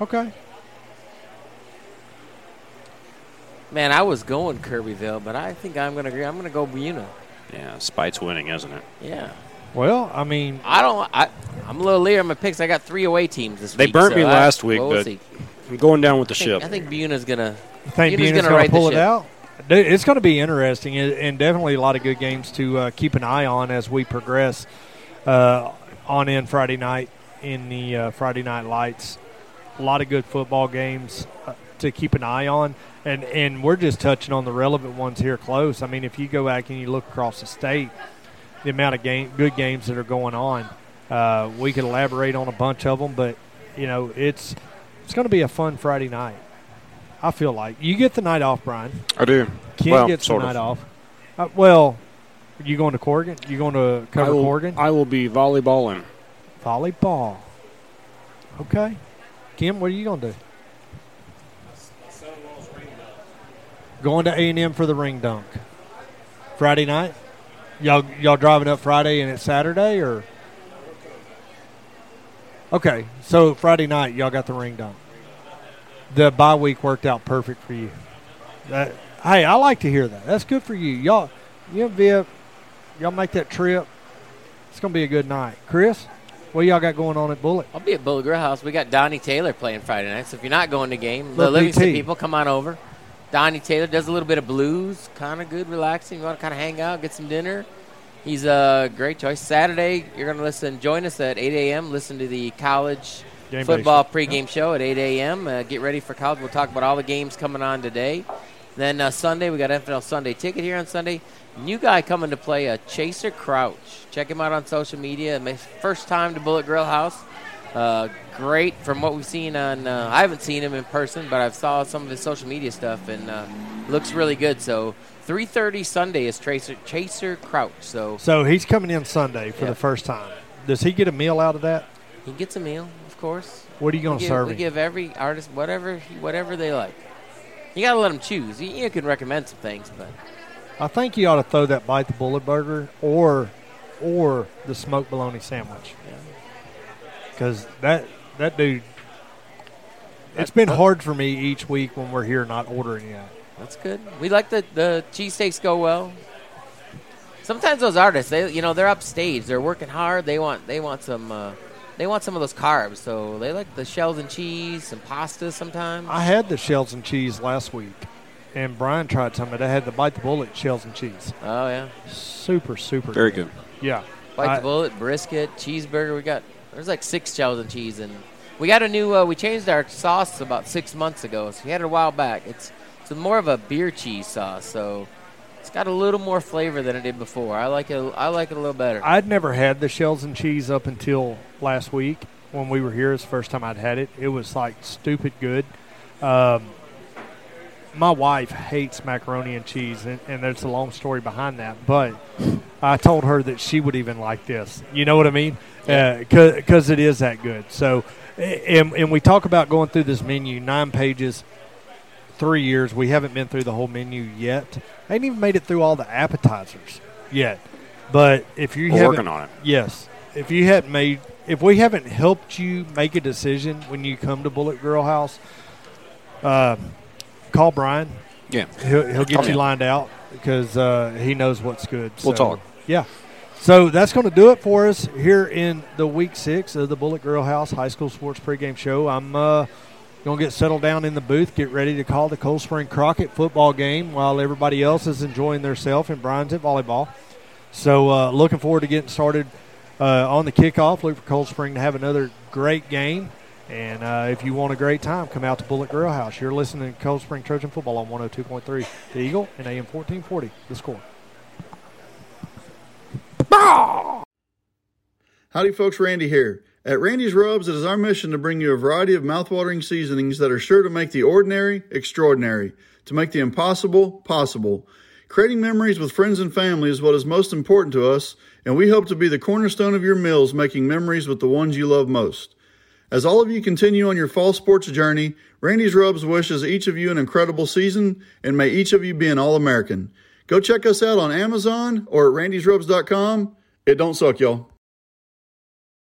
Okay. Man, I was going Kirbyville, but I think I'm gonna agree. I'm gonna go Buna. Yeah, spite's winning, isn't it? Yeah. Well, I mean, I don't. I, I'm a little leery on my picks. I got three away teams this They week. They burnt so me I- last week, well, we'll but see. I'm going down with the I think, ship. I think Buna's gonna. I think Buna's Buna's gonna going right to the pull it out. It's going to be interesting and, and definitely a lot of good games to uh, keep an eye on as we progress uh, on in Friday night in the uh, Friday Night Lights. A lot of good football games uh, to keep an eye on. And, and we're just touching on the relevant ones here close. I mean, if you go back and you look across the state, the amount of game, good games that are going on, uh, we could elaborate on a bunch of them. But, you know, it's, it's going to be a fun Friday night. I feel like you get the night off, Brian. I do. Ken well, gets the sort night off. Uh, well, you going to Corrigan? You going to I cover will, Corrigan? I will be volleyballing. Volleyball. Okay. Kim, what are you going to do? Going to A and M for the ring dunk. Friday night. Y'all y'all driving up Friday and it's Saturday or? Okay, so Friday night y'all got the ring dunk. The bye week worked out perfect for you. That hey, I like to hear that. That's good for you. Y'all, you and Viv, y'all make that trip. It's gonna be a good night. Chris, what y'all got going on at Bullet? I'll be at Bullet Grill House. We got Donnie Taylor playing Friday night. So if you're not going to game, the Livingston people come on over. Donnie Taylor does a little bit of blues, kind of good, relaxing. You want to kind of hang out, get some dinner. He's a great choice. Saturday, you're going to listen. Join us at 8 a.m. Listen to the college Game football pregame show at 8 a.m. Uh, get ready for college. We'll talk about all the games coming on today. Then uh, Sunday, we got NFL Sunday ticket here on Sunday. New guy coming to play, uh, Chaser Crouch. Check him out on social media. My first time to Bullet Grill House. Uh, great from what we've seen on. Uh, I haven't seen him in person, but I've saw some of his social media stuff, and uh, looks really good. So 3:30 Sunday is Tracer Chaser Crouch. So So he's coming in Sunday for Yeah. the first time. Does he get a meal out of that? he gets a meal, course. What are you going to serve we him? give every artist whatever he- whatever they like. You gotta let them choose. You, you can recommend some things, but I think you ought to throw that bite the bullet burger or or the smoked bologna sandwich. Because that that dude, it's been hard for me each week when we're here not ordering yet. that's good. We like the the cheesesteaks go well. Sometimes those artists, they you know they're upstage, they're working hard. They want they want some uh, they want some of those carbs, so they like the shells and cheese, some pasta sometimes. I had the shells and cheese last week, and Brian tried some of it. I had the bite the bullet shells and cheese. Oh yeah, Super super Very good. Yeah, bite I- the bullet, brisket, cheeseburger. We got there's like six shells and cheese, and we got a new. Uh, we changed our sauce about six months ago, so we had it a while back. It's it's more of a beer cheese sauce, so It's got a little more flavor than it did before. I like it. I like it a little better. I'd never had the shells and cheese up until last week when we were here. It's the first time I'd had it. It was like stupid good. Um, my wife hates macaroni and cheese, and, and there's a long story behind that. But I told her that she would even like this. You know what I mean? Because it is that good. So, and, and we talk about going through this menu, nine pages, three years. We haven't been through the whole menu yet. I ain't even made it through all the appetizers yet. But if you haven't- working on it. Yes. If you hadn't made, if we haven't helped you make a decision when you come to Bullet Grill House, uh, call Brian. Yeah. He'll, he'll get Oh, you yeah. lined out because uh, he knows what's good. We'll talk. Yeah. So that's going to do it for us here in the week six of the Bullet Grill House High School Sports Pregame Show. I'm uh, going to get settled down in the booth, get ready to call the Coldspring Crockett football game while everybody else is enjoying themselves and Brian's at volleyball. So uh, looking forward to getting started uh, on the kickoff. Look for Coldspring to have another great game. And uh, if you want a great time, come out to Bullet Grill House. You're listening to Coldspring Trojan Football on 102.3 The Eagle and AM 1440 The Score. Howdy, folks. Randy here. At Randy's Rubs, it is our mission to bring you a variety of mouthwatering seasonings that are sure to make the ordinary extraordinary, to make the impossible possible. Creating memories with friends and family is what is most important to us, and we hope to be the cornerstone of your meals, making memories with the ones you love most. As all of you continue on your fall sports journey, Randy's Rubs wishes each of you an incredible season, and may each of you be an All American. Go check us out on Amazon or at randysrubs.com. It don't suck, y'all.